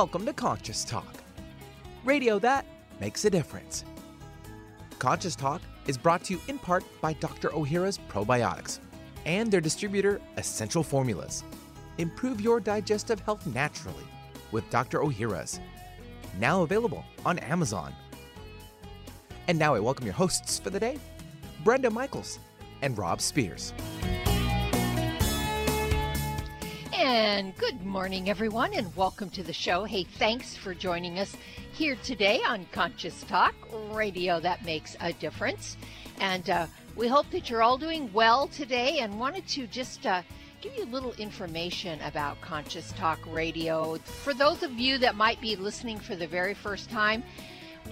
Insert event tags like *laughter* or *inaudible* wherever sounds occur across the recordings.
Welcome to Conscious Talk, radio that makes a difference. Conscious Talk is brought to you in part by Dr. Ohhira's Probiotics and their distributor, Essential Formulas. Improve your digestive health naturally with Dr. Ohhira's. Now available on Amazon. And now I welcome your hosts for the day, Brenda Michaels and Rob Spears. And good morning, everyone, and welcome to the show. Hey, thanks for joining us here today on Conscious Talk, radio that makes a difference. And uh, we hope that you're all doing well today and wanted to just uh, give you a little information about Conscious Talk Radio. For those of you that might be listening for the very first time,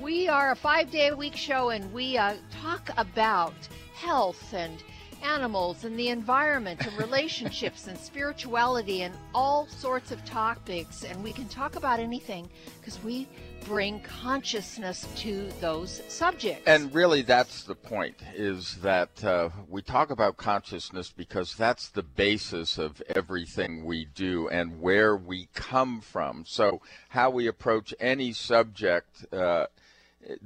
we are a five day a week show and we uh, talk about health and animals and the environment and relationships and spirituality and all sorts of topics. And we can talk about anything because we bring consciousness to those subjects. And really, that's the point is that uh, we talk about consciousness because that's the basis of everything we do and where we come from. So, how we approach any subject. Uh,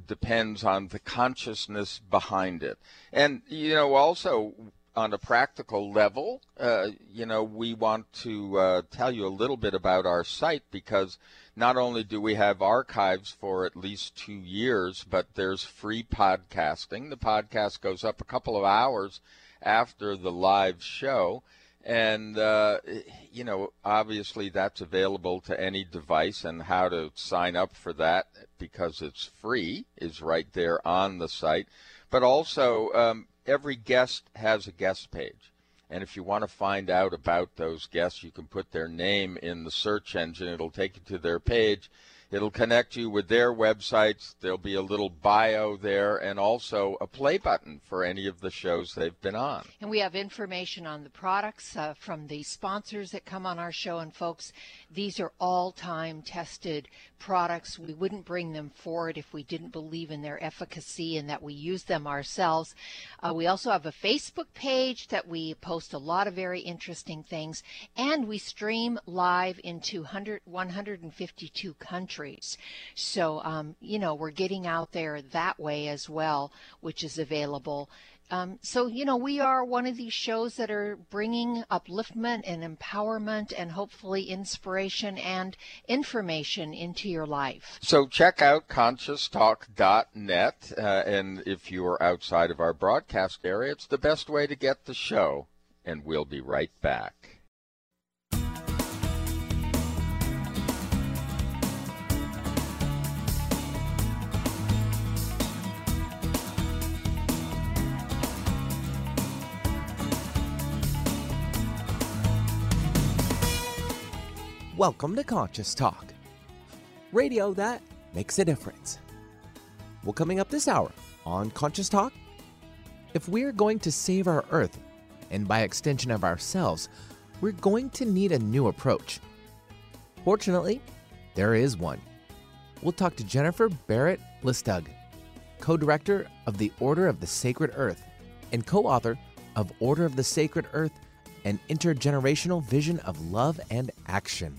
depends on the consciousness behind it. And, you know, also on a practical level, uh, you know, we want to uh, tell you a little bit about our site because not only do we have archives for at least two years, but there's free podcasting. The podcast goes up a couple of hours after the live show. And, uh, you know, obviously that's available to any device, and how to sign up for that because it's free is right there on the site. But also, um, every guest has a guest page. And if you want to find out about those guests, you can put their name in the search engine. It'll take you to their page It'll connect you with their websites. There'll be a little bio there and also a play button for any of the shows they've been on. And we have information on the products uh, from the sponsors that come on our show. And folks, these are all time tested products. We wouldn't bring them forward if we didn't believe in their efficacy and that we use them ourselves. Uh, we also have a Facebook page that we post a lot of very interesting things. And we stream live into 100, 152 countries. So, um, you know, we're getting out there that way as well, which is available. Um, so, you know, we are one of these shows that are bringing upliftment and empowerment and hopefully inspiration and information into your life. So, check out conscioustalk.net. Uh, and if you are outside of our broadcast area, it's the best way to get the show. And we'll be right back. Welcome to Conscious Talk, radio that makes a difference. Well, coming up this hour on Conscious Talk, if we're going to save our Earth, and by extension of ourselves, we're going to need a new approach. Fortunately, there is one. We'll talk to Jennifer Barrett Listug, co director of the Order of the Sacred Earth and co author of Order of the Sacred Earth An Intergenerational Vision of Love and Action.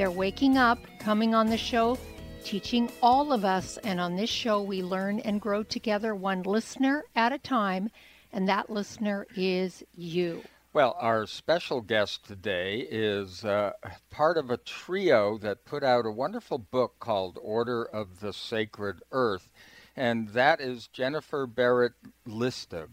they're waking up, coming on the show, teaching all of us. And on this show, we learn and grow together one listener at a time. And that listener is you. Well, our special guest today is uh, part of a trio that put out a wonderful book called Order of the Sacred Earth, and that is Jennifer Barrett Listug.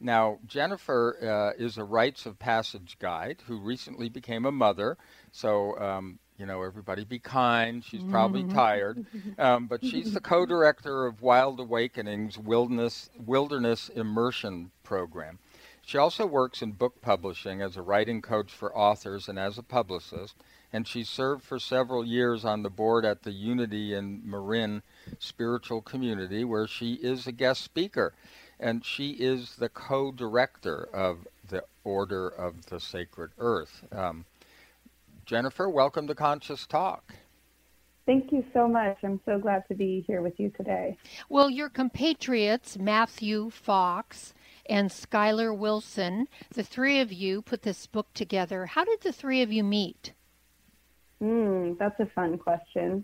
Now, Jennifer uh, is a rites of passage guide who recently became a mother, so um, you know, everybody be kind. She's probably mm-hmm. tired. *laughs* Um, but she's the co director of Wild Awakenings Wilderness, Wilderness Immersion Program. She also works in book publishing as a writing coach for authors and as a publicist. And she served for several years on the board at the Unity in Marin Spiritual Community, where she is a guest speaker. And she is the co director of the Order of the Sacred Earth. Um, Jennifer, welcome to Conscious Talk. Thank you so much. I'm so glad to be here with you today. Well, your compatriots, Matthew Fox and Skylar Wilson, the three of you put this book together. How did the three of you meet? Mm, that's a fun question.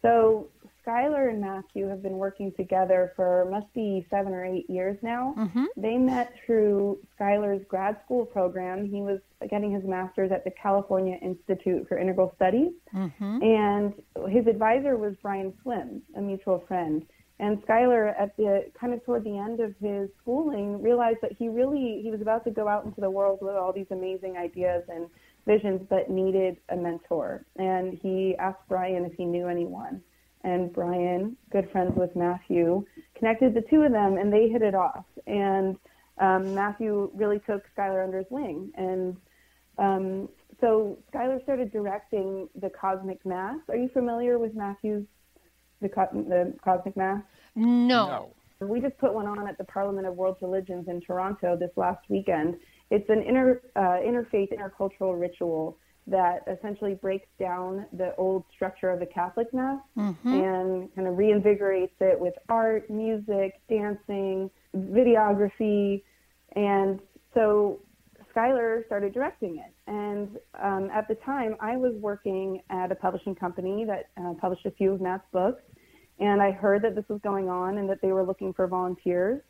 So, Skylar and Matthew have been working together for must be seven or eight years now. Mm-hmm. They met through Skylar's grad school program. He was getting his master's at the California Institute for Integral Studies, mm-hmm. and his advisor was Brian Swimme, a mutual friend. And Skylar, at the kind of toward the end of his schooling, realized that he really he was about to go out into the world with all these amazing ideas and visions, but needed a mentor. And he asked Brian if he knew anyone and Brian, good friends with Matthew, connected the two of them, and they hit it off. And um, Matthew really took Skylar under his wing, and um, so Skylar started directing the Cosmic Mass. Are you familiar with Matthew's the, Co- the Cosmic Mass? No. no. We just put one on at the Parliament of World Religions in Toronto this last weekend. It's an inter, uh, interfaith, intercultural ritual that essentially breaks down the old structure of the Catholic Mass mm-hmm. and kind of reinvigorates it with art, music, dancing, videography. And so Skylar started directing it. And um, at the time, I was working at a publishing company that uh, published a few of Matt's books. And I heard that this was going on and that they were looking for volunteers.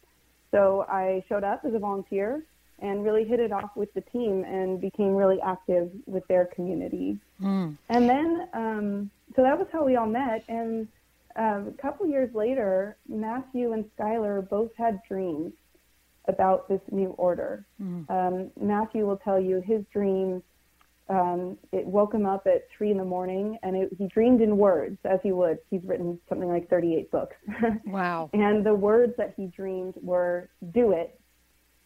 So I showed up as a volunteer and really hit it off with the team and became really active with their community. Mm. And then, um, so that was how we all met. And uh, a couple years later, Matthew and Skylar both had dreams about this new order. Mm. Um, Matthew will tell you his dream. Um, it woke him up at three in the morning, and it, he dreamed in words, as he would. He's written something like 38 books. *laughs* wow! and the words that he dreamed were "do it,"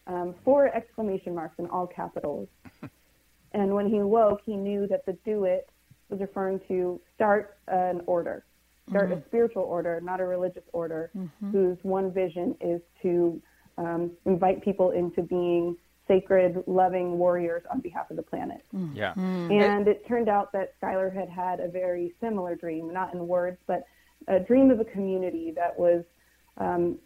um, four exclamation marks in all capitals. *laughs* and when he woke, he knew that the do it was referring to start an order, start mm-hmm. a spiritual order, not a religious order, mm-hmm. whose one vision is to um, invite people into being sacred, loving warriors on behalf of the planet. Mm. Yeah. Mm. And it turned out that Skylar had had a very similar dream, not in words, but a dream of a community that was um,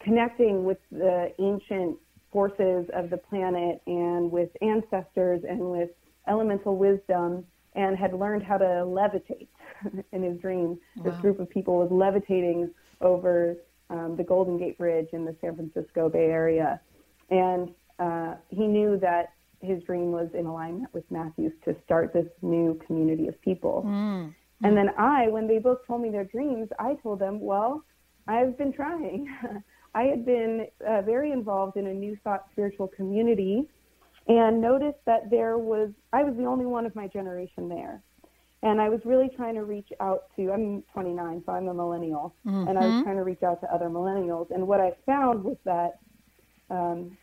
connecting with the ancient forces of the planet and with ancestors and with elemental wisdom and had learned how to levitate *laughs* in his dream. Wow. This group of people was levitating over um, the Golden Gate Bridge in the San Francisco Bay Area. And uh, he knew that his dream was in alignment with Matthew's to start this new community of people. Mm. And then I, when they both told me their dreams, I told them, well, I've been trying. *laughs* I had been uh, very involved in a New Thought spiritual community and noticed that there was, I was the only one of my generation there. And I was really trying to reach out to, I'm 29, so I'm a millennial, mm-hmm. and I was mm-hmm. trying to reach out to other millennials. And what I found was that um,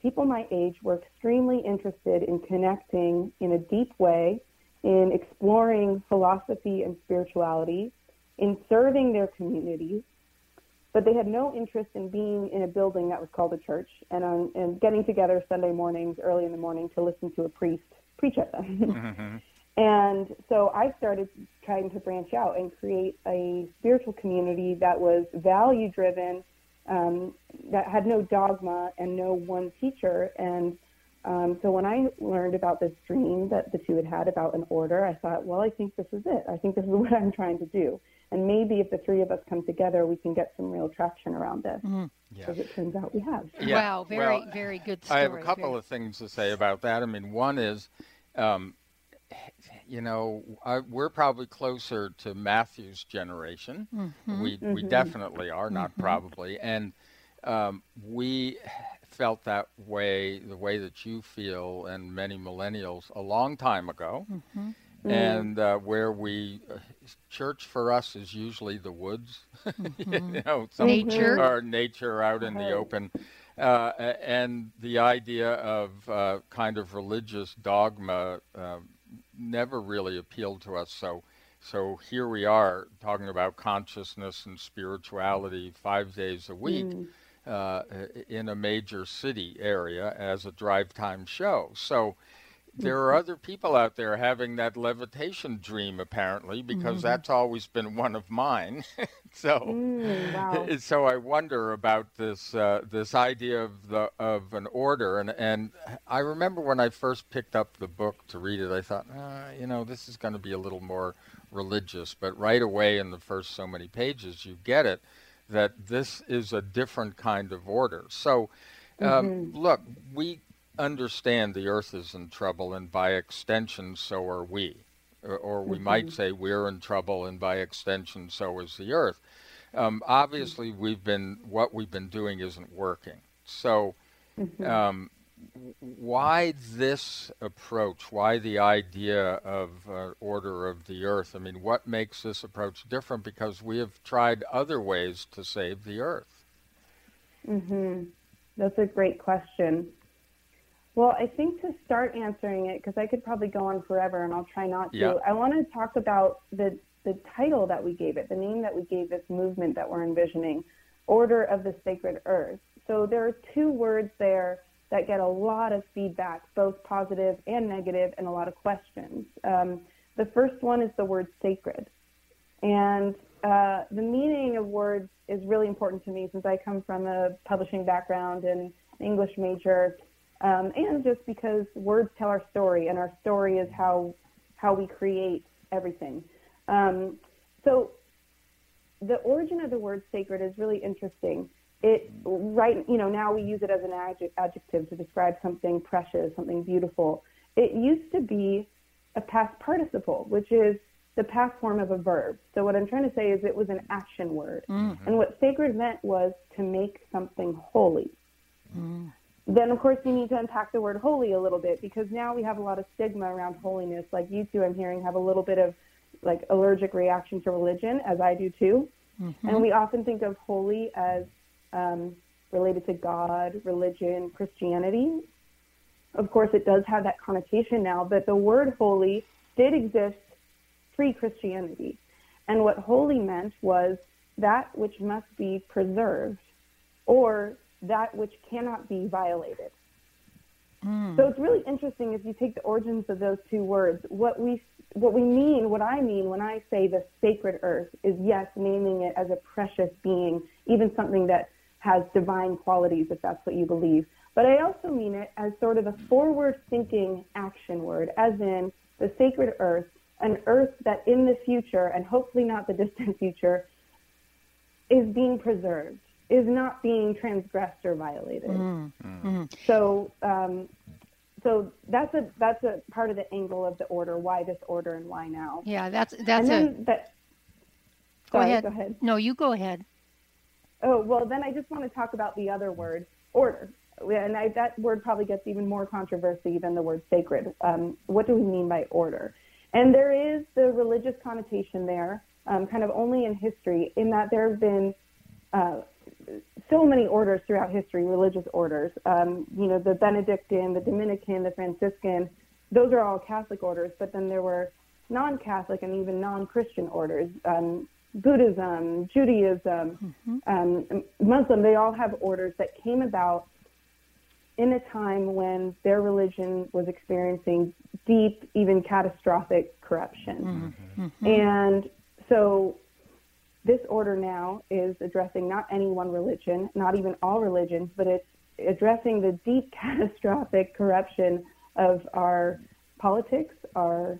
people my age were extremely interested in connecting in a deep way, in exploring philosophy and spirituality, in serving their communities, but they had no interest in being in a building that was called a church and, um, and getting together Sunday mornings early in the morning to listen to a priest preach at them. *laughs* Mm-hmm. and so I started trying to branch out and create a spiritual community that was value driven, um, that had no dogma and no one teacher. And um, so when I learned about this dream that the two had had about an order, I thought, well, I think this is it. I think this is *laughs* what I'm trying to do. And maybe if the three of us come together, we can get some real traction around this. Mm-hmm. Yes. As it turns out, we have. Yeah. Wow, very, well, very good story. I have a couple very... of things to say about that. I mean, one is, um, you know, I, we're probably closer to Matthew's generation. Mm-hmm. We mm-hmm. we definitely are, not mm-hmm. probably, and um, we felt that way, the way that you feel, and many millennials a long time ago. Mm-hmm. Mm. and uh, where we uh, church for us is usually the woods, *laughs* mm-hmm. you know, some, nature or nature out in the open, Uh, and the idea of uh, kind of religious dogma uh, never really appealed to us. So, so here we are talking about consciousness and spirituality five days a week. Mm. Uh, in a major city area as a drive time show. So there are other people out there having that levitation dream apparently because mm-hmm. that's always been one of mine *laughs* so mm, wow. *laughs* so i wonder about this uh, this idea of the of an order and and i remember when i first picked up the book to read it i thought ah, you know this is going to be a little more religious but right away in the first so many pages you get it that this is a different kind of order so um, mm-hmm. look we understand the earth is in trouble, and by extension, so are we. Or, or we mm-hmm. might say we're in trouble, and by extension, so is the earth. Um, obviously, we've been what we've been doing isn't working. So, mm-hmm. um, why this approach? Why the idea of uh, order of the earth? I mean, what makes this approach different? Because we have tried other ways to save the earth. Mm-hmm. That's a great question. Well, I think to start answering it, because I could probably go on forever and I'll try not to, yeah. I want to talk about the, the title that we gave it, the name that we gave this movement that we're envisioning, Order of the Sacred Earth. So there are two words there that get a lot of feedback, both positive and negative, and a lot of questions. Um, the first one is the word sacred. And uh, the meaning of words is really important to me since I come from a publishing background and English major um, and just because words tell our story, and our story is how how we create everything. Um, so the origin of the word sacred is really interesting. It right, you know, now we use it as an adjective to describe something precious, something beautiful. It used to be a past participle, which is the past form of a verb. So what I'm trying to say is it was an action word. Mm-hmm. And what sacred meant was to make something holy. Mm. Then, of course, you need to unpack the word holy a little bit because now we have a lot of stigma around holiness. Like you two, I'm hearing, have a little bit of like allergic reaction to religion, as I do too. Mm-hmm. And we often think of holy as um, related to God, religion, Christianity. Of course, it does have that connotation now, but the word holy did exist pre Christianity. And what holy meant was that which must be preserved or that which cannot be violated. Mm. So it's really interesting if you take the origins of those two words. What we what we mean, what I mean when I say the sacred earth is yes, naming it as a precious being, even something that has divine qualities, if that's what you believe. But I also mean it as sort of a forward thinking action word, as in the sacred earth, an earth that in the future, and hopefully not the distant *laughs* future, is being preserved is not being transgressed or violated. Mm-hmm. So, um, so that's a that's a part of the angle of the order. Why this order and why now? Yeah, that's that's a. That, go sorry, ahead. Go ahead. No, you go ahead. Oh well, then I just want to talk about the other word, order, and I, that word probably gets even more controversy than the word sacred. Um, what do we mean by order? And there is the religious connotation there, um, kind of only in history, in that there have been uh, so many orders throughout history, religious orders. Um, you know, the Benedictine, the Dominican, the Franciscan, those are all Catholic orders, but then there were non-Catholic and even non-Christian orders. Um, Buddhism, Judaism, mm-hmm. um, Muslim, they all have orders that came about in a time when their religion was experiencing deep, even catastrophic corruption. Mm-hmm. mm-hmm. And so this order now is addressing not any one religion, not even all religions, but it's addressing the deep *laughs* catastrophic corruption of our politics, our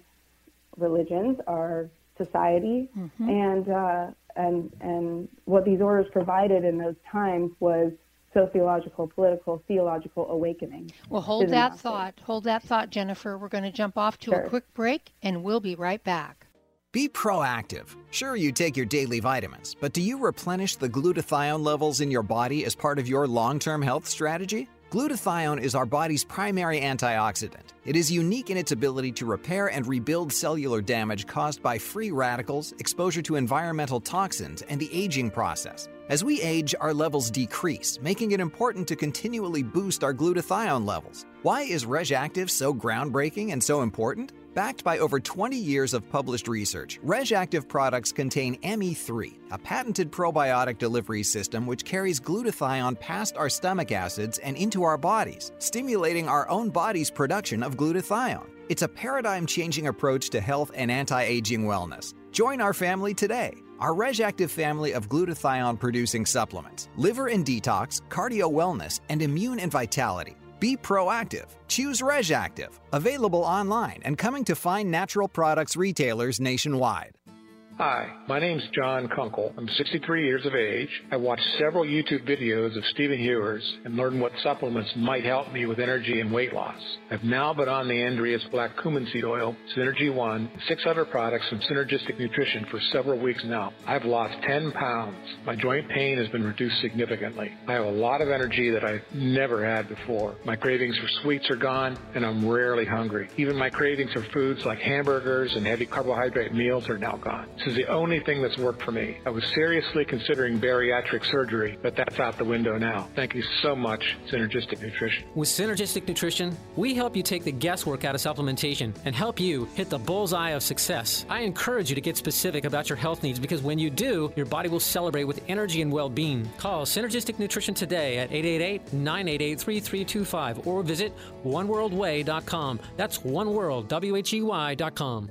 religions, our society, mm-hmm. and uh, and and what these orders provided in those times was sociological, political, theological awakening. Well, hold that thought. Hold that thought, Jennifer. We're going to jump off to sure. a quick break, and we'll be right back. Be proactive. Sure, you take your daily vitamins, but do you replenish the glutathione levels in your body as part of your long term health strategy? Glutathione is our body's primary antioxidant. It is unique in its ability to repair and rebuild cellular damage caused by free radicals, exposure to environmental toxins, and the aging process. As we age, our levels decrease, making it important to continually boost our glutathione levels. Why is RegActive so groundbreaking and so important? Backed by over 20 years of published research, RegActive products contain ME3, a patented probiotic delivery system which carries glutathione past our stomach acids and into our bodies, stimulating our own body's production of glutathione. It's a paradigm changing approach to health and anti aging wellness. Join our family today. Our RegActive family of glutathione producing supplements, liver and detox, cardio wellness, and immune and vitality. Be proactive. Choose RegActive. Available online and coming to fine natural products retailers nationwide. Hi, my name's John Kunkel. I'm 63 years of age. I watched several YouTube videos of Stephen Hewers and learned what supplements might help me with energy and weight loss. I've now been on the Andreas Black Cumin Seed Oil, Synergy One, six other products from Synergistic Nutrition for several weeks now. I've lost 10 pounds. My joint pain has been reduced significantly. I have a lot of energy that I've never had before. My cravings for sweets are gone, and I'm rarely hungry. Even my cravings for foods like hamburgers and heavy carbohydrate meals are now gone. Is the only thing that's worked for me. I was seriously considering bariatric surgery, but that's out the window now. Thank you so much, Synergistic Nutrition. With Synergistic Nutrition, we help you take the guesswork out of supplementation and help you hit the bullseye of success. I encourage you to get specific about your health needs because when you do, your body will celebrate with energy and well being. Call Synergistic Nutrition today at 888 988 3325 or visit oneworldwhey.com. That's oneworld, W H E Y.com.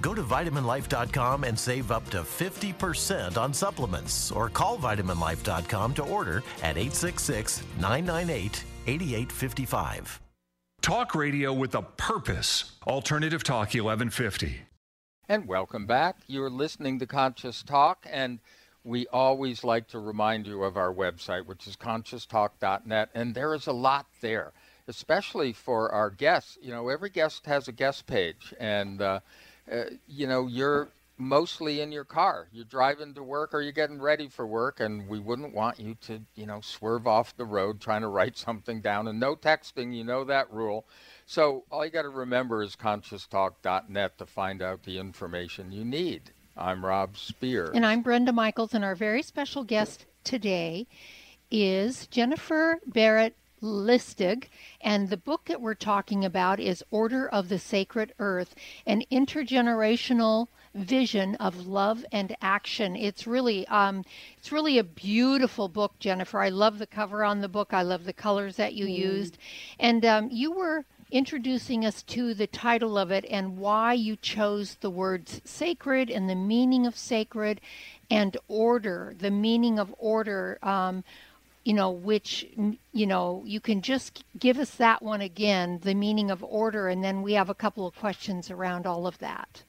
Go to vitaminlife.com and save up to 50% on supplements or call vitaminlife.com to order at 866 998 8855. Talk radio with a purpose. Alternative Talk 1150. And welcome back. You're listening to Conscious Talk, and we always like to remind you of our website, which is conscioustalk.net, and there is a lot there, especially for our guests. You know, every guest has a guest page, and uh, uh, you know, you're mostly in your car. You're driving to work or you're getting ready for work, and we wouldn't want you to, you know, swerve off the road trying to write *laughs* something down. And no texting, you know that rule. So all you got to remember is conscioustalk.net to find out the information you need. I'm Rob Spear. And I'm Brenda Michaels, and our very special guest today is Jennifer Barrett Listug. And the book that we're talking about is Order of the Sacred Earth, an intergenerational vision of love and action. It's really um, it's really a beautiful book, Jennifer. I love the cover on the book. I love the colors that you mm. used, and um, you were introducing us to the title of it and why you chose the words sacred and the meaning of sacred and order, the meaning of order. Um, you know, which, you know, you can just give us that one again, the meaning of order, and then we have a couple of questions around all of that.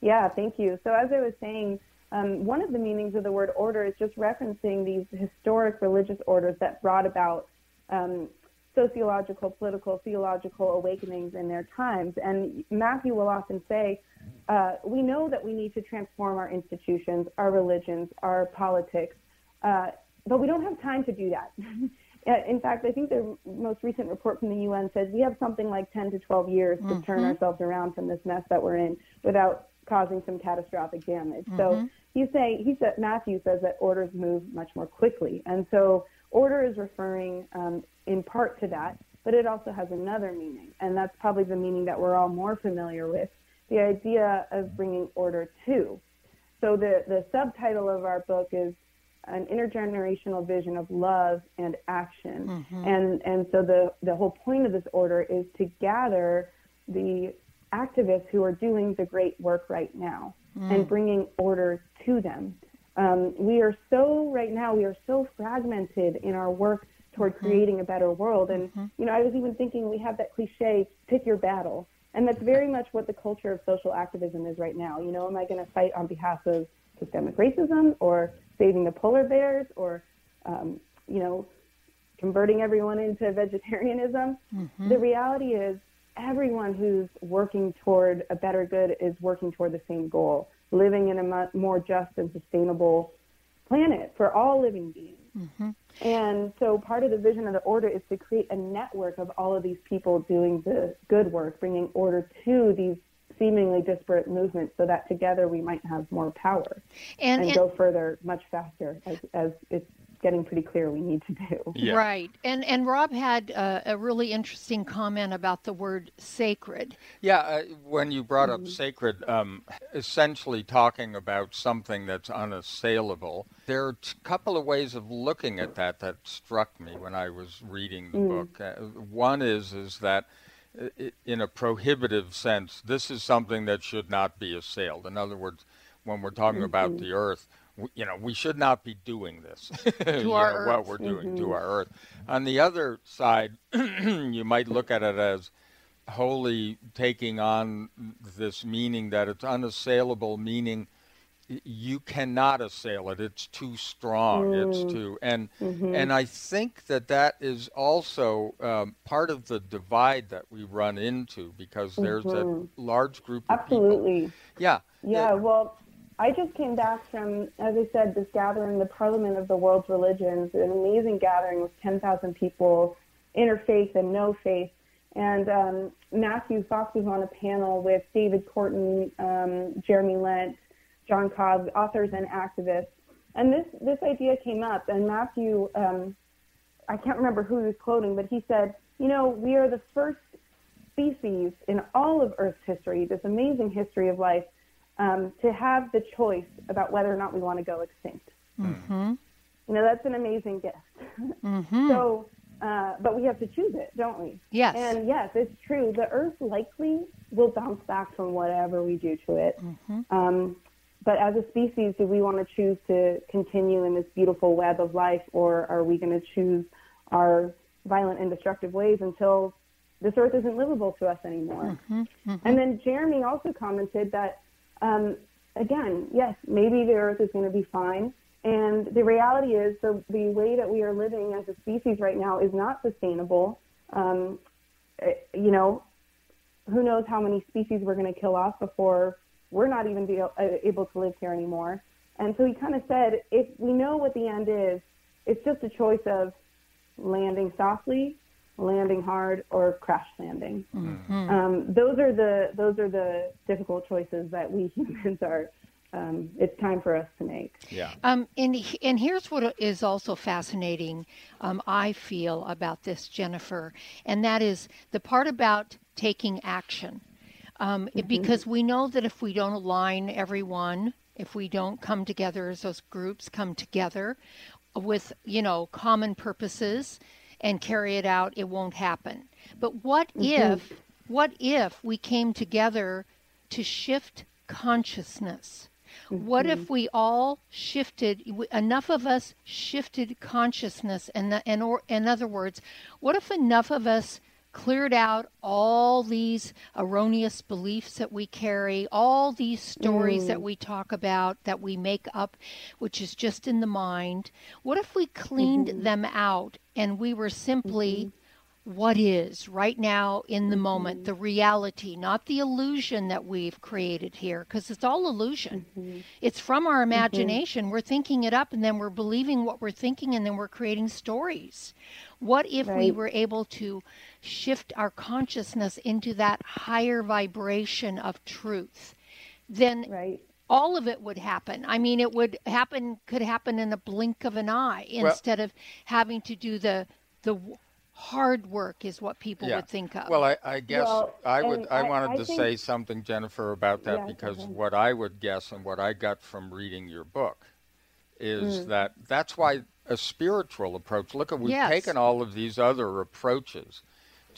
Yeah, thank you. So, as I was saying, um, one of the meanings of the word order is just referencing these historic religious orders that brought about um, sociological, political, theological awakenings in their times. And Matthew will often say, uh, we know that we need to transform our institutions, our religions, our politics, uh, but we don't have time to do that. *laughs* in fact, I think the most recent report from the UN says we have something like 10 to 12 years mm-hmm. to turn mm-hmm. ourselves around from this mess that we're in without causing some catastrophic damage. Mm-hmm. So he's saying, he said, Matthew says that orders move much more quickly. And so order is referring um, in part to that, but it also has another meaning. And that's probably the meaning that we're all more familiar with the idea of bringing order to. So the, the subtitle of our book is an intergenerational vision of love and action. Mm-hmm. And, and so the, the whole point of this order is to gather the activists who are doing the great work right now mm. and bringing order to them. Um, we are so, right now, we are so fragmented in our work toward mm-hmm. creating a better world. And, mm-hmm. you know, I was even thinking we have that cliche, pick your battle. And that's very much what the culture of social activism is right now. You know, am I going to fight on behalf of systemic racism or saving the polar bears or, um, you know, converting everyone into vegetarianism? Mm-hmm. The reality is everyone who's working toward a better good is working toward the same goal, living in a more just and sustainable planet for all living beings. Mm-hmm. And so part of the vision of the order is to create a network of all of these people doing the good work, bringing order to these seemingly disparate movements so that together we might have more power and, and, and go further much faster as, as it's getting pretty clear we need to do. Yeah. Right. And and Rob had uh, a really interesting comment about the word sacred. Yeah, uh, when you brought up mm-hmm. sacred, um, essentially talking about something that's unassailable. There are a couple of ways of looking at that that struck me when I was reading the mm. book. Uh, one is is that in a prohibitive sense, this is something that should not be assailed. In other words, when we're talking mm-hmm. about the earth, you know, we should not be doing this. to *laughs* our know. What we're doing mm-hmm. to our earth. On the other side, *clears throat* you might look at it as wholly taking on this meaning that it's unassailable, meaning you cannot assail it. It's too strong. Mm. It's too and mm-hmm. and I think that that is also um, part of the divide that we run into because there's mm-hmm. a large group of Absolutely. people. Yeah. Yeah. well I just came back from, as I said, this gathering, the Parliament of the World's Religions, an amazing gathering with 10,000 people, interfaith and no faith. And um, Matthew Fox was on a panel with David Korten, um, Jeremy Lent, John Cobb, authors and activists. And this, this idea came up, and Matthew, um, I can't remember who he was quoting, but he said, you know, we are the first species in all of Earth's history, this amazing history of life, um, to have the choice about whether or not we want to go extinct. Mm-hmm. You know, that's an amazing gift. Mm-hmm. So, uh, but we have to choose it, don't we? Yes. And yes, it's true. The Earth likely will bounce back from whatever we do to it. Mm-hmm. Um, but as a species, do we want to choose to continue in this beautiful web of life, or are we going to choose our violent and destructive ways until this Earth isn't livable to us anymore? Mm-hmm. Mm-hmm. And then Jeremy also commented that um, again, yes, maybe the Earth is going to be fine. And the reality is, the, the way that we are living as a species right now is not sustainable. Um, eh, you know, who knows how many species we're going to kill off before we're not even be uh, able to live here anymore. And so he kind of said, if we know what the end is, it's just a choice of landing softly landing hard or crash landing. Mm-hmm. Um, those are the those are the difficult choices that we *laughs* humans are um, it's time for us to make. Yeah. Um, and and here's what is also fascinating. Um, I feel about this, Jennifer, and that is the part about taking action, um, Mm-hmm. because we know that if we don't align everyone, if we don't come together as those groups come together with you know common purposes and carry it out, it won't happen. But what Mm-hmm. if what if we came together to shift consciousness? What Mm-hmm. if we all shifted enough of us shifted consciousness and and or in other words, what if enough of us cleared out all these erroneous beliefs that we carry, all these stories that mm. we talk about that we make up which is just in the mind? What if we cleaned mm-hmm. them out and we were simply mm-hmm. What is right now in the moment, mm-hmm. the reality, not the illusion that we've created here, because it's all illusion. Mm-hmm. It's from our mm-hmm. imagination. We're thinking it up and then we're believing what we're thinking and then we're creating stories. What if we were able to shift our consciousness into that higher vibration of truth? Then Right. all of it would happen. I mean, it would happen, could happen in a blink of an eye Well- instead of having to do the the w- hard work is what people would think of. Well, I, I guess Well, I would. I, I- wanted I to think- say something, Jennifer, about that Yeah, go because ahead. what I would guess and what I got from reading your book is Mm. that that's why a spiritual approach. Look, at we've Yes. taken all of these other approaches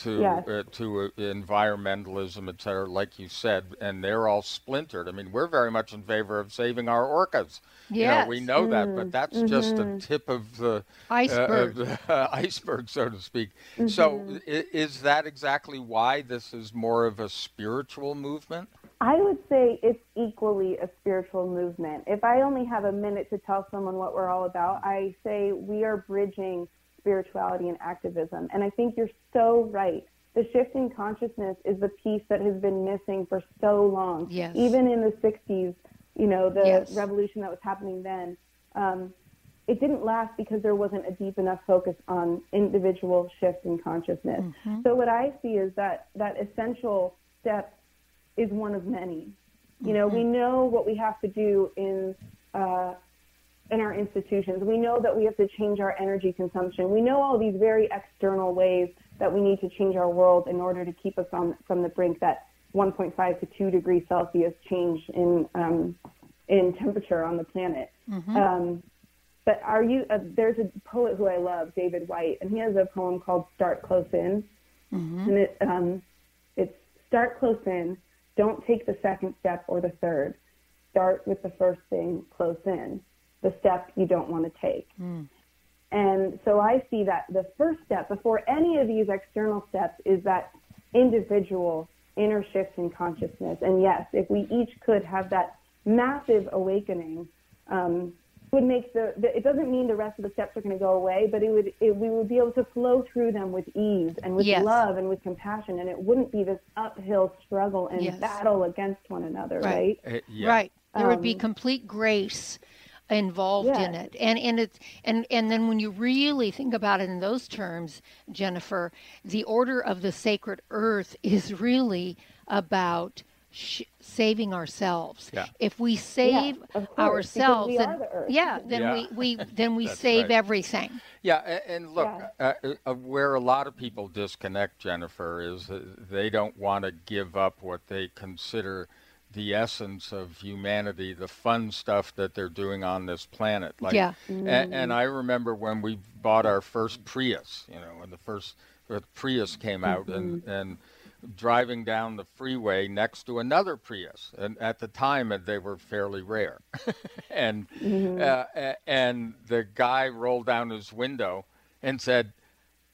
to Yes. uh, to uh, environmentalism, et cetera, like you said, and they're all splintered. I mean, we're very much in favor of saving our orcas. You know, we Yes. know that, Mm. but that's just Mm-hmm. the tip of the uh, Iceberg. of the *laughs* iceberg, so to speak. So, Mm-hmm. i- is that exactly why this is more of a spiritual movement? I would say it's equally a spiritual movement. If I only have a minute to tell someone what we're all about, I say we are bridging spirituality and activism. And I think you're so right. The shift in consciousness is the piece that has been missing for so long. Yes. Even in the 60s, you know, the Yes. revolution that was happening then, um, it didn't last because there wasn't a deep enough focus on individual shift in consciousness. So what I see is that that essential step is one of many. You know, we know what we have to do in uh, in our institutions. We know that we have to change our energy consumption. We know all these very external ways that we need to change our world in order to keep us on from the brink that 1.5 to 2 degrees Celsius change in um, in temperature on the planet. Um, but are you? Uh, there's a poet who I love, David Whyte, and he has a poem called "Start Close In," and it um, it's start close in. Don't take the second step or the third. Start with the first thing close in, the step you don't want to take. And so I see that the first step before any of these external steps is that individual inner shift in consciousness. And yes, if we each could have that massive awakening, um, would make the, the it doesn't mean the rest of the steps are going to go away, but it would it, we would be able to flow through them with ease and with Yes. love and with compassion, and it wouldn't be this uphill struggle and Yes. battle against one another, Right. right? Uh, yeah. Right. There would be Um, complete grace involved in it. And and it's and and then when you really think about it in those terms, Jennifer, the order of the sacred earth is really about sh- saving ourselves. Yeah. If we save of course, ourselves, we then the yeah, then Yeah. we, we then we *laughs* save right. everything. Yeah, a- and look, Yeah. uh, uh, where a lot of people disconnect, Jennifer, is uh, they don't want to give up what they consider the essence of humanity, the fun stuff that they're doing on this planet. Like, Yeah. a- and I remember when we bought our first Prius, you know, when the first the Prius came out, and and driving down the freeway next to another Prius, and at the time uh, they were fairly rare, *laughs* and uh, and the guy rolled down his window and said,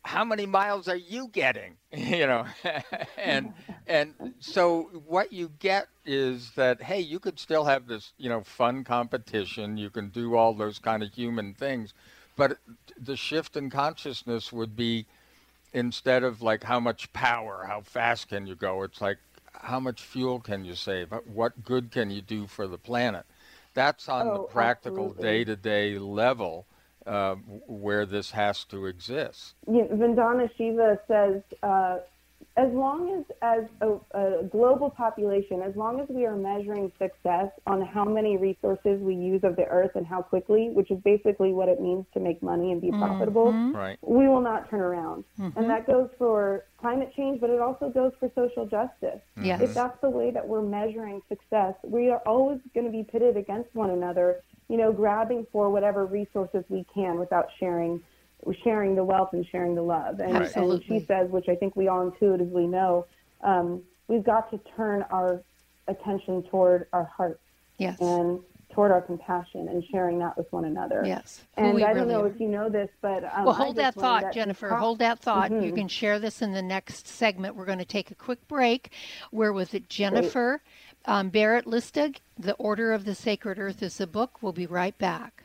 "How many miles are you getting?" *laughs* you know, *laughs* and *laughs* and so what you get is that hey, you could still have this you know fun competition, you can do all those kind of human things, but the shift in consciousness would be instead of like how much power, how fast can you go, it's like how much fuel can you save? What good can you do for the planet? That's on the Oh, practical absolutely. day to day level uh, where this has to exist. know, Vandana Shiva says uh, as long as, as a, a, global population, as long as we are measuring success on how many resources we use of the earth and how quickly, which is basically what it means to make money and be mm-hmm. profitable, right. we will not turn around. Mm-hmm. And that goes for climate change, but it also goes for social justice. Yes. If that's the way that we're measuring success, we are always going to be pitted against one another, you know, grabbing for whatever resources we can without sharing sharing the wealth and sharing the love. And, and she says, which I think we all intuitively know, um, we've got to turn our attention toward our hearts yes. and toward our compassion and sharing that with one another. Yes. And I don't know are. if you know this, but um, well, hold that thought, that Jennifer. Talk- hold that thought. Mm-hmm. You can share this in the next segment. We're going to take a quick break. We're with Jennifer um, Barrett Listug. The Order of the Sacred Earth is the book. We'll be right back.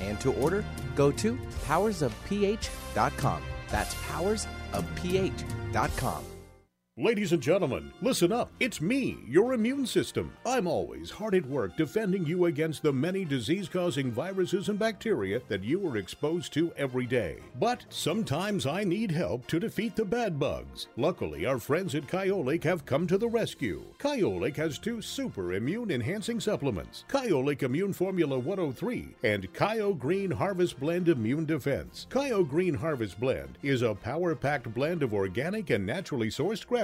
and to order, go to powersofph.com. That's powersofph.com. Ladies and gentlemen, listen up. It's me, your immune system. I'm always hard at work defending you against the many disease causing viruses and bacteria that you are exposed to every day. But sometimes I need help to defeat the bad bugs. Luckily, our friends at Kyolic have come to the rescue. Kyolic has two super immune enhancing supplements Kyolic Immune Formula 103 and Kyo Green Harvest Blend Immune Defense. Kyo Green Harvest Blend is a power packed blend of organic and naturally sourced grass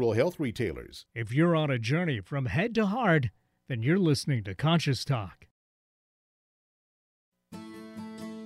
natural health retailers. If you're on a journey from head to heart, then you're listening to Conscious Talk.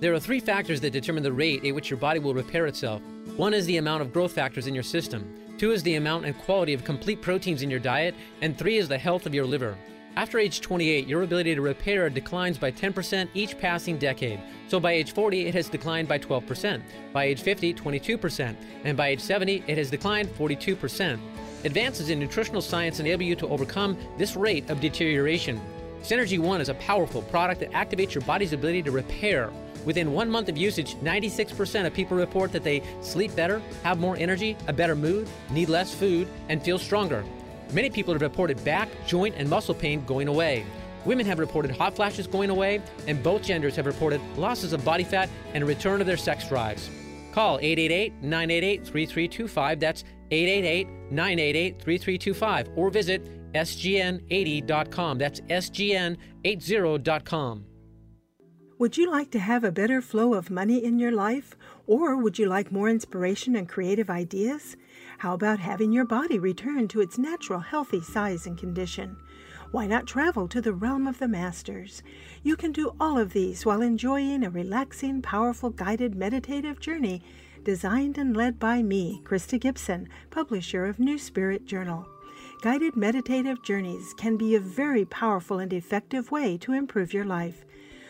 There are three factors that determine the rate at which your body will repair itself. One is the amount of growth factors in your system, two is the amount and quality of complete proteins in your diet, and three is the health of your liver. After age 28, your ability to repair declines by 10% each passing decade. So by age 40, it has declined by 12%. By age 50, 22%. And by age 70, it has declined 42%. Advances in nutritional science enable you to overcome this rate of deterioration. Synergy One is a powerful product that activates your body's ability to repair. Within one month of usage, 96% of people report that they sleep better, have more energy, a better mood, need less food, and feel stronger. Many people have reported back, joint, and muscle pain going away. Women have reported hot flashes going away, and both genders have reported losses of body fat and a return of their sex drives. Call 888 988 3325. That's 888 988 3325 or visit sgn80.com. That's sgn80.com. Would you like to have a better flow of money in your life? Or would you like more inspiration and creative ideas? How about having your body return to its natural healthy size and condition? Why not travel to the realm of the masters? You can do all of these while enjoying a relaxing, powerful, guided meditative journey designed and led by me, Krista Gibson, publisher of New Spirit Journal. Guided meditative journeys can be a very powerful and effective way to improve your life.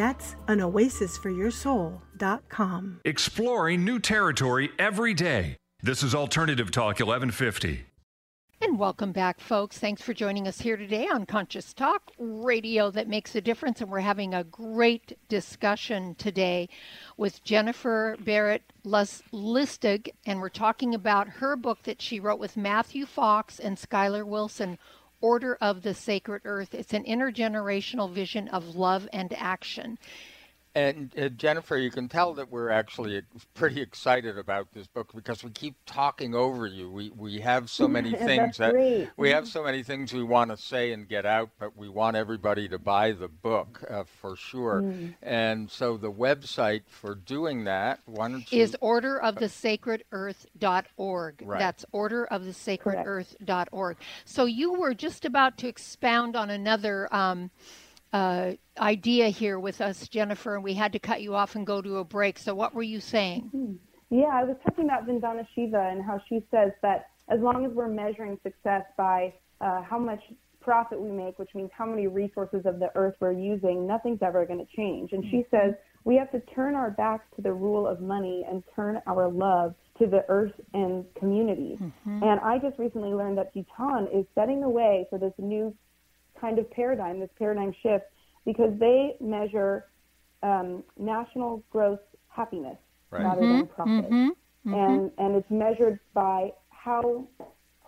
That's an oasis for your soul.com. Exploring new territory every day. This is Alternative Talk 1150. And welcome back, folks. Thanks for joining us here today on Conscious Talk, radio that makes a difference. And we're having a great discussion today with Jennifer Barrett Listug. And we're talking about her book that she wrote with Matthew Fox and Skylar Wilson, Order of the Sacred Earth. It's an intergenerational vision of love and action. And uh, Jennifer, you can tell that we're actually pretty excited about this book because we keep talking over you. We we have so *laughs* many things that great. we have so many things we want to say and get out, but we want everybody to buy the book uh, for sure. Mm. And so the website for doing that, why don't you? Is orderofthesacredearth.org. Right. That's orderofthesacredearth.org. So you were just about to expound on another um, uh, idea here with us, Jennifer, and we had to cut you off and go to a break. So what were you saying? Yeah, I was talking about Vandana Shiva and how she says that as long as we're measuring success by uh, how much profit we make, which means how many resources of the earth we're using, nothing's ever going to change. And she says we have to turn our backs to the rule of money and turn our love to the earth and community. And I just recently learned that Bhutan is setting the way for this new kind of paradigm, this paradigm shift, because they measure um, national gross happiness Right. rather Mm-hmm. than profit. And, and it's measured by how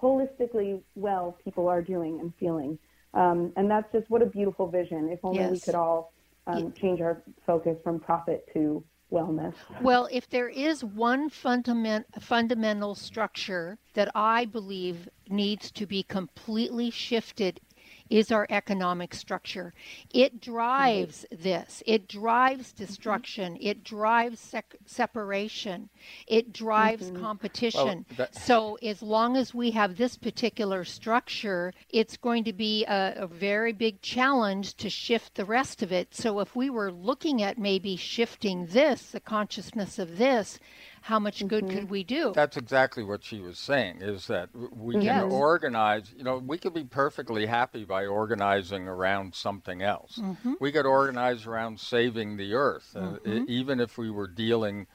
holistically well people are doing and feeling. Um, and that's just what a beautiful vision. If only we could all um, change our focus from profit to wellness. Well, if there is one fundament, fundamental structure that I believe needs to be completely shifted is our economic structure. It mm-hmm. drives this. It drives mm-hmm. destruction. It drives sec- separation. It drives mm-hmm. competition. that- so as long as we have this particular structure, it's going to be a, a very big challenge to shift the rest of it. So if we were looking at maybe shifting this, the consciousness of this, how much good could we do? That's exactly what she was saying. Is that we can Yes. organize? You know, we could be perfectly happy by organizing around something else. Mm-hmm. We could organize around saving the earth, uh, e- even if we were dealing,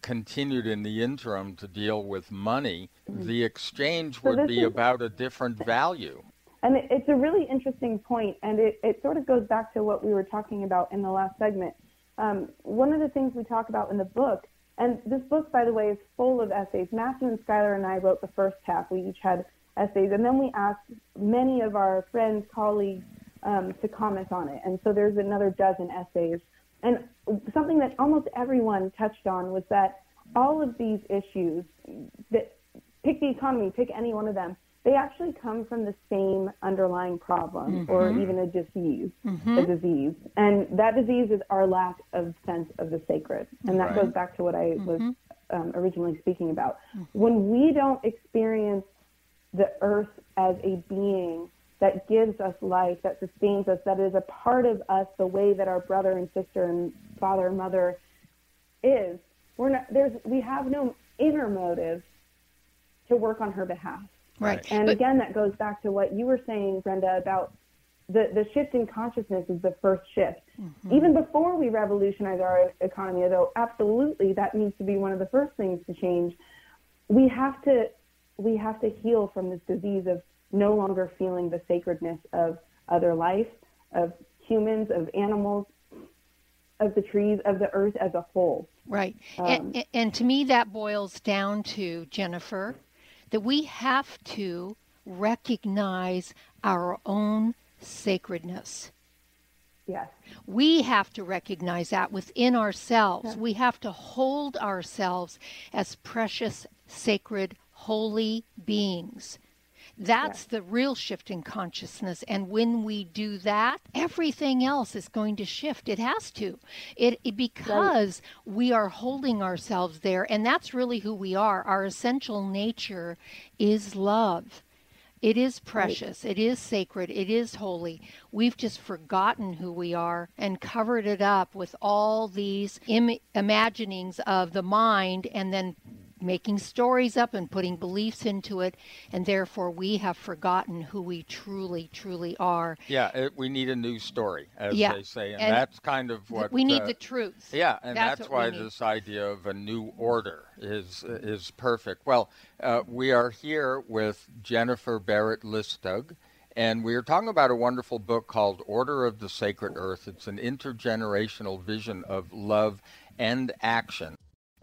continued in the interim to deal with money. The exchange would this be is- about a different value. And it, it's a really interesting point, and it, it sort of goes back to what we were talking about in the last segment. Um, one of the things we talk about in the book, and this book, by the way, is full of essays. Matthew and Skylar and I wrote the first half. We each had essays, and then we asked many of our friends, colleagues, um, to comment on it. And so there's another dozen essays. And something that almost everyone touched on was that all of these issues, that pick the economy, pick any one of them, they actually come from the same underlying problem or mm-hmm. even a disease, mm-hmm. a disease. And that disease is our lack of sense of the sacred. And that Right. goes back to what I was mm-hmm. um, originally speaking about. When we don't experience the earth as a being that gives us life, that sustains us, that is a part of us the way that our brother and sister and father and mother is, we're not, there's, we have no inner motive to work on her behalf. Right. And But- again, that goes back to what you were saying, Brenda, about the, the shift in consciousness is the first shift. Mm-hmm. Even before we revolutionize our economy, although absolutely that needs to be one of the first things to change, we have to we have to heal from this disease of no longer feeling the sacredness of other life, of humans, of animals, of the trees, of the earth as a whole. Right. Um, and- and to me, that boils down to, Jennifer, that we have to recognize our own sacredness. Yes. We have to recognize that within ourselves. We have to hold ourselves as precious, sacred, holy beings. That's the real shift in consciousness. And when we do that, everything else is going to shift. It has to. It, it because we are holding ourselves there and that's really who we are. Our essential nature is love. It is precious. It is sacred. It is holy. We've just forgotten who we are and covered it up with all these Im- imaginings of the mind and then making stories up and putting beliefs into it, and therefore we have forgotten who we truly, truly are. Yeah, it, we need a new story, as Yeah, they say, and, and that's kind of what we need uh, the truth. Yeah, and That's that's, why this idea of a new order is is perfect. Well, uh, we are here with Jennifer Barrett Listug, and we are talking about a wonderful book called Order of the Sacred Earth. It's an intergenerational vision of love and action.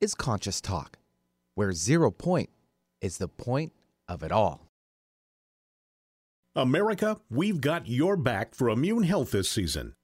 is Conscious Talk, where zero point is the point of it all. America, we've got your back for immune health this season.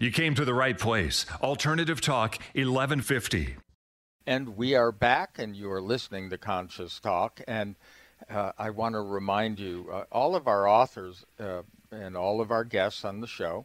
You came to the right place. Alternative Talk 1150. And we are back, and you are listening to Conscious Talk. And uh, I want to remind you uh, all of our authors uh, and all of our guests on the show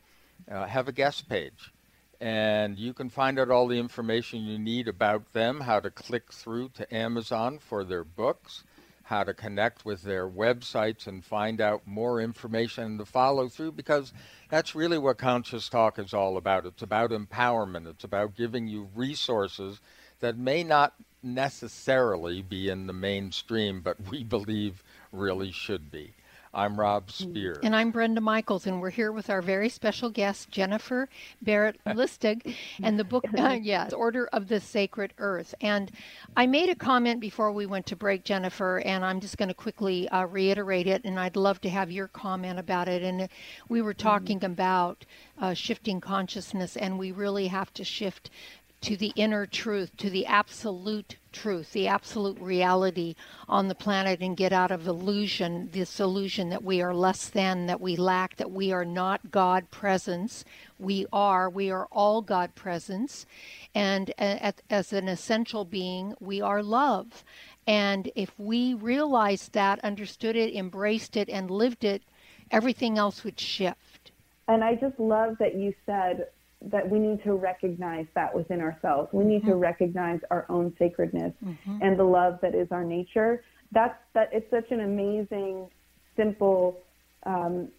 uh, have a guest page. And you can find out all the information you need about them, how to click through to Amazon for their books, how to connect with their websites and find out more information and to follow through because that's really what Conscious Talk is all about. It's about empowerment, it's about giving you resources that may not necessarily be in the mainstream, but we believe really should be. I'm Rob Spear. And I'm Brenda Michaels, and we're here with our very special guest, Jennifer Barrett *laughs* Listug, and the book, *laughs* *laughs* uh, yes, Order of the Sacred Earth. And I made a comment before we went to break, Jennifer, and I'm just going to quickly uh, reiterate it, and I'd love to have your comment about it. And we were talking about uh, shifting consciousness, and we really have to shift to the inner truth, to the absolute truth, the absolute reality on the planet, and get out of illusion, this illusion that we are less than, that we lack, that we are not God presence. We are, we are all God presence. And as an essential being, we are love. And if we realized that, understood it, embraced it, and lived it, everything else would shift. And I just love that you said that we need to recognize that within ourselves. We need mm-hmm. to recognize our own sacredness mm-hmm. and the love that is our nature. That's that. It's such an amazing, simple um,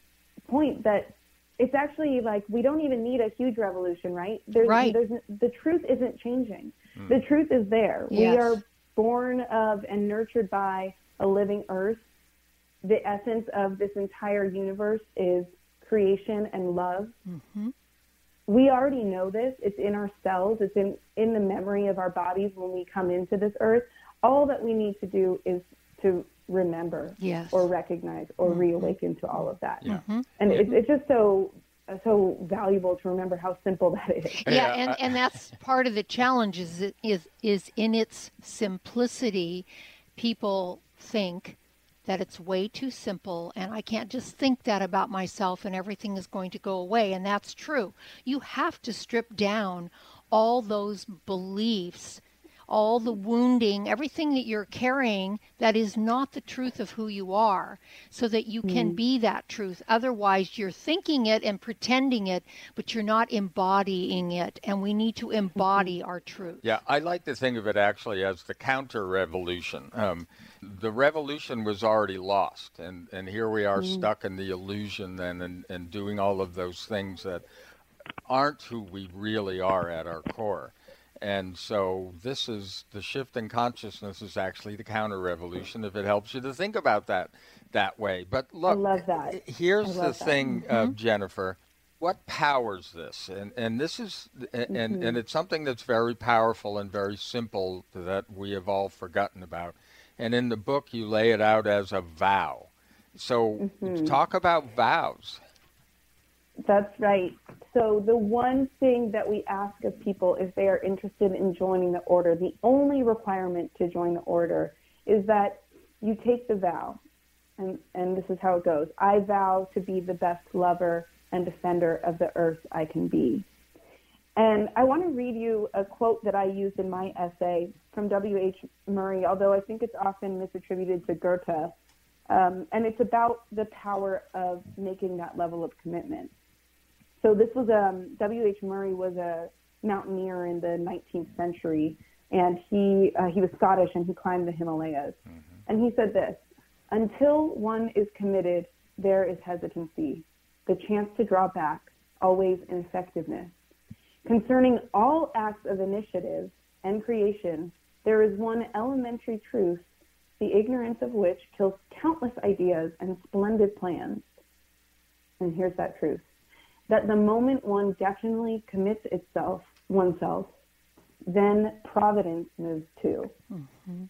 point that it's actually like we don't even need a huge revolution, right? There's, right. There's, the truth isn't changing. Mm. The truth is there. Yes. We are born of and nurtured by a living earth. The essence of this entire universe is creation and love. Mm-hmm we already know this. It's in our cells. It's in, in the memory of our bodies when we come into this earth. All that we need to do is to remember yes. or recognize or mm-hmm. reawaken to all of that. Yeah. Mm-hmm. And it's, it's just so so valuable to remember how simple that is. *laughs* Yeah, Yeah, and, I- and that's part of the challenge is, it- is is in its simplicity, people think that it's way too simple and I can't just think that about myself and everything is going to go away. And that's true. You have to strip down all those beliefs, all the wounding, everything that you're carrying that is not the truth of who you are, so that you can Mm. be that truth. Otherwise, you're thinking it and pretending it, but you're not embodying it. And we need to embody our truth. Yeah, I like to think of it actually as the counter revolution. Um, the revolution was already lost, and, and here we are Mm. stuck in the illusion then and, and doing all of those things that aren't who we really are at our core. And so this is the shift in consciousness is actually the counter revolution if it helps you to think about that that way. But look, I love that. here's the that. thing, uh, Mhm. Jennifer. What powers this? And and this is and Mhm. and it's something that's very powerful and very simple that we have all forgotten about. And in the book, you lay it out as a vow. So Mhm. talk about vows. That's right. So the one thing that we ask of people if they are interested in joining the order, the only requirement to join the order is that you take the vow. And, and this is how it goes. I vow to be the best lover and defender of the earth I can be. And I want to read you a quote that I used in my essay from W.H. Murray, although I think it's often misattributed to Goethe. Um, and it's about the power of making that level of commitment. So this was um, W.H. Murray was a mountaineer in the 19th century, and he uh, he was Scottish and he climbed the Himalayas. And he said this: Until one is committed, there is hesitancy, the chance to draw back, always ineffectiveness. Concerning all acts of initiative and creation, there is one elementary truth, the ignorance of which kills countless ideas and splendid plans. And here's that truth that the moment one definitely commits itself, oneself, then providence moves too. Mm-hmm.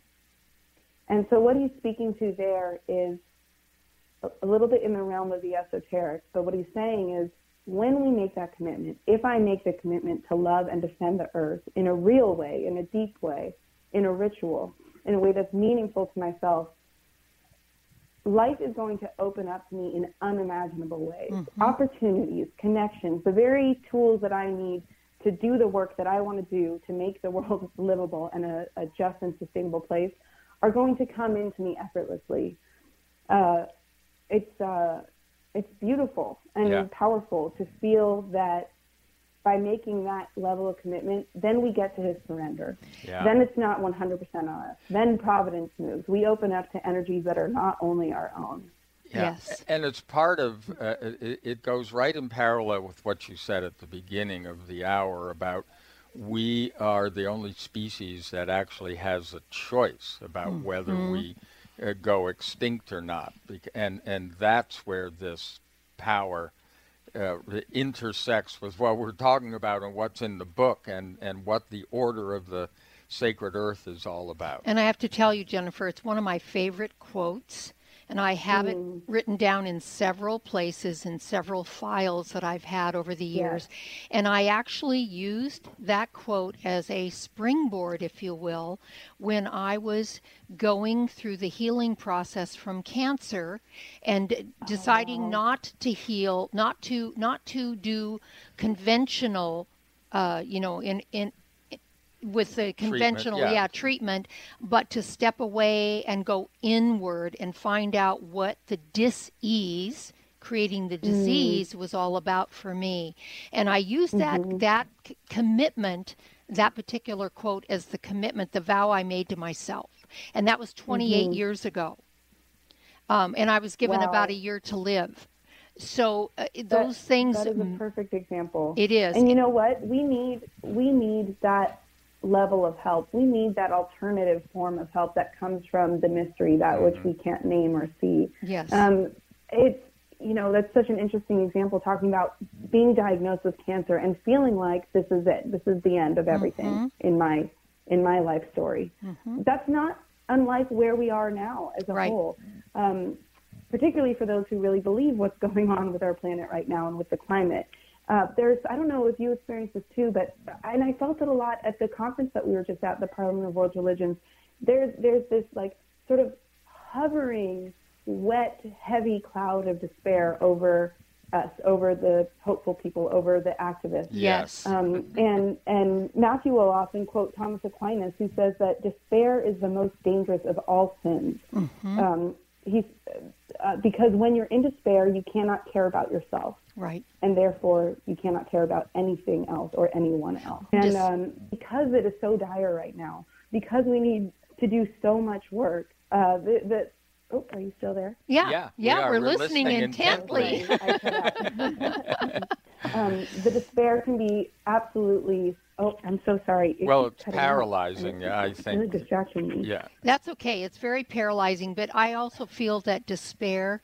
And so what he's speaking to there is a- a little bit in the realm of the esoteric, but what he's saying is when we make that commitment, if I make the commitment to love and defend the earth in a real way, in a deep way, in a ritual, in a way that's meaningful to myself, life is going to open up to me in unimaginable ways. Opportunities, connections, the very tools that I need to do the work that I want to do to make the *laughs* world livable and a, a just and sustainable place are going to come into me effortlessly. Uh, it's uh, it's beautiful and Yeah. powerful to feel that by making that level of commitment, then we get to his surrender. Yeah. Then it's not 100% on us. Then providence moves. We open up to energies that are not only our own. Yeah. And it's part of, uh, it, it goes right in parallel with what you said at the beginning of the hour about we are the only species that actually has a choice about whether Mhm. we uh, go extinct or not. And, and that's where this power uh, intersects with what we're talking about and what's in the book and, and what the order of the sacred earth is all about. And I have to tell you, Jennifer, it's one of my favorite quotes. And I have it written down in several places in several files that I've had over the years. And I actually used that quote as a springboard, if you will, when I was going through the healing process from cancer and deciding not to heal, not to not to do conventional uh, you know, in in with the conventional yeah. yeah. treatment but to step away and go inward and find out what the dis-ease creating the disease was all about for me and i used that that c- commitment that particular quote as the commitment the vow i made to myself and that was 28 Mhm. years ago um, and i was given Wow. about a year to live so uh, That- those things That is a perfect example. It is. And you know what? We need we need that level of help. We need that alternative form of help that comes from the mystery, that which we can't name or see. Yes. Um, it's you know that's such an interesting example talking about being diagnosed with cancer and feeling like this is it. This is the end of everything Mhm. in my in my life story. Mhm. That's not unlike where we are now as a Right. whole. Um, particularly for those who really believe what's *laughs* going on with our planet right now and with the climate. Uh, there's, I don't know if you experienced this too, but and I felt it a lot at the conference that we were just at, the Parliament of World Religions. There's there's this like sort of hovering, wet, heavy cloud of despair over us, over the hopeful people, over the activists. Yes. Um, and and Matthew will often quote Thomas Aquinas, who says that despair is the most dangerous of all sins. Mhm. Um, he's uh, because when you're in despair, you cannot care about yourself, Right. and therefore you cannot care about anything else or anyone else. And Dis- um, because it is so dire right now, because we need to do so much work, uh, the, the oh, are you still there? Yeah. Yeah, we Yeah, are. we're, We're listening, listening intently. intently. *laughs* *laughs* um, the despair can be absolutely. Oh, I'm so sorry. It Well, it's paralyzing, It's- I it's really think. distracting me. Yeah. That's okay. It's very paralyzing, but I also feel that despair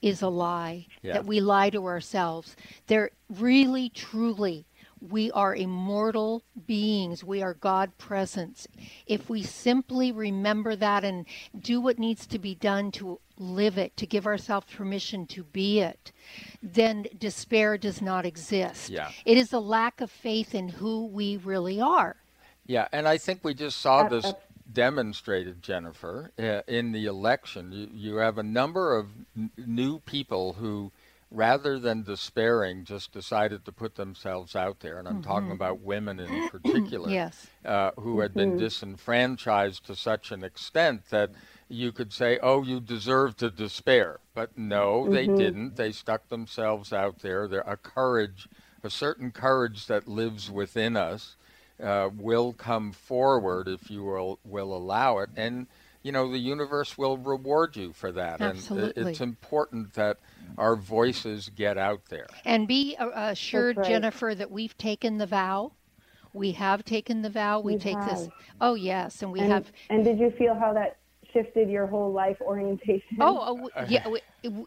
is a lie, Yeah. that we lie to ourselves. There really, truly, we are immortal beings. We are God presence. If we simply remember that and do what needs to be done to live it, to give ourselves permission to be it, then despair does not exist. Yeah. It is a lack of faith in who we really are. Yeah, and I think we just saw Uh, this uh, demonstrated, Jennifer, uh, in the election. You, you have a number of n- new people who, rather than despairing, just decided to put themselves out there. And I'm talking Mhm. about women in particular, *clears throat* Yes. uh, who had been Mhm. disenfranchised to such an extent that you could say, oh, you deserve to despair. But no, they Mhm. didn't. They stuck themselves out there. There a courage, a certain courage that lives within us, uh, will come forward if you will will allow it, and you know the universe will reward you for that. And Absolutely. i- it's important that our voices get out there. And be uh, assured, right. Jennifer, that we've taken the vow. We have taken the vow. We You take this. Oh yes, and we and, have. And did you feel how that shifted your whole life orientation? Oh, oh w- *laughs* yeah. We,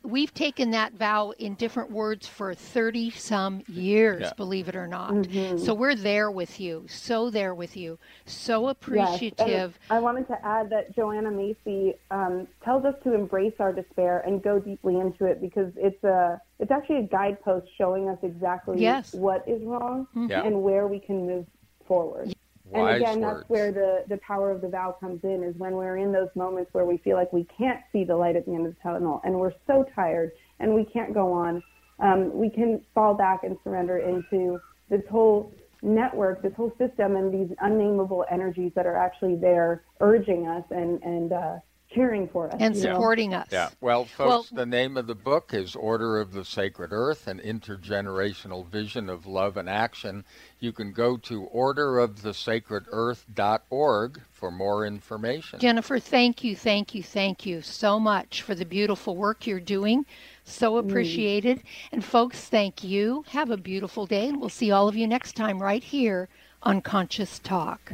we've taken that vow in different words for thirty some years. Yeah. Believe it or not. Mhm. So we're there with you. So there with you. So Yes, appreciative. I wanted to add that Joanna Macy um, tells us to embrace our despair and go deeply into it because it's a it's actually a guidepost showing us exactly Yes. what is wrong Yeah. and where we can move forward. Wise and again, words. that's where the, the power of the vow comes in is when we're in those moments where we feel like we can't see the light at the end of the tunnel and we're so tired and we can't go on. Um, we can fall back and surrender into this whole network, this whole system, and these unnameable energies that are actually there urging us and, and uh, cheering for us. And you know? supporting us. Yeah. Well, Well- folks, the name of the book is Order of the Sacred Earth, an intergenerational vision of love and action. You can go to orderofthesacredearth.org for more information. Jennifer, thank you, thank you, thank you so much for the beautiful work you're doing. So mm. appreciated. And folks, thank you. Have a beautiful day, and we'll see all of you next time right here on Conscious Talk.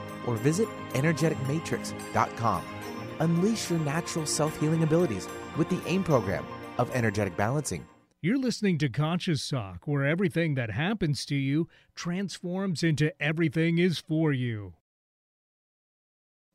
or visit energeticmatrix.com. Unleash your natural self healing abilities with the AIM program of energetic balancing. You're listening to Conscious Talk, where everything that happens to you transforms into everything is for you.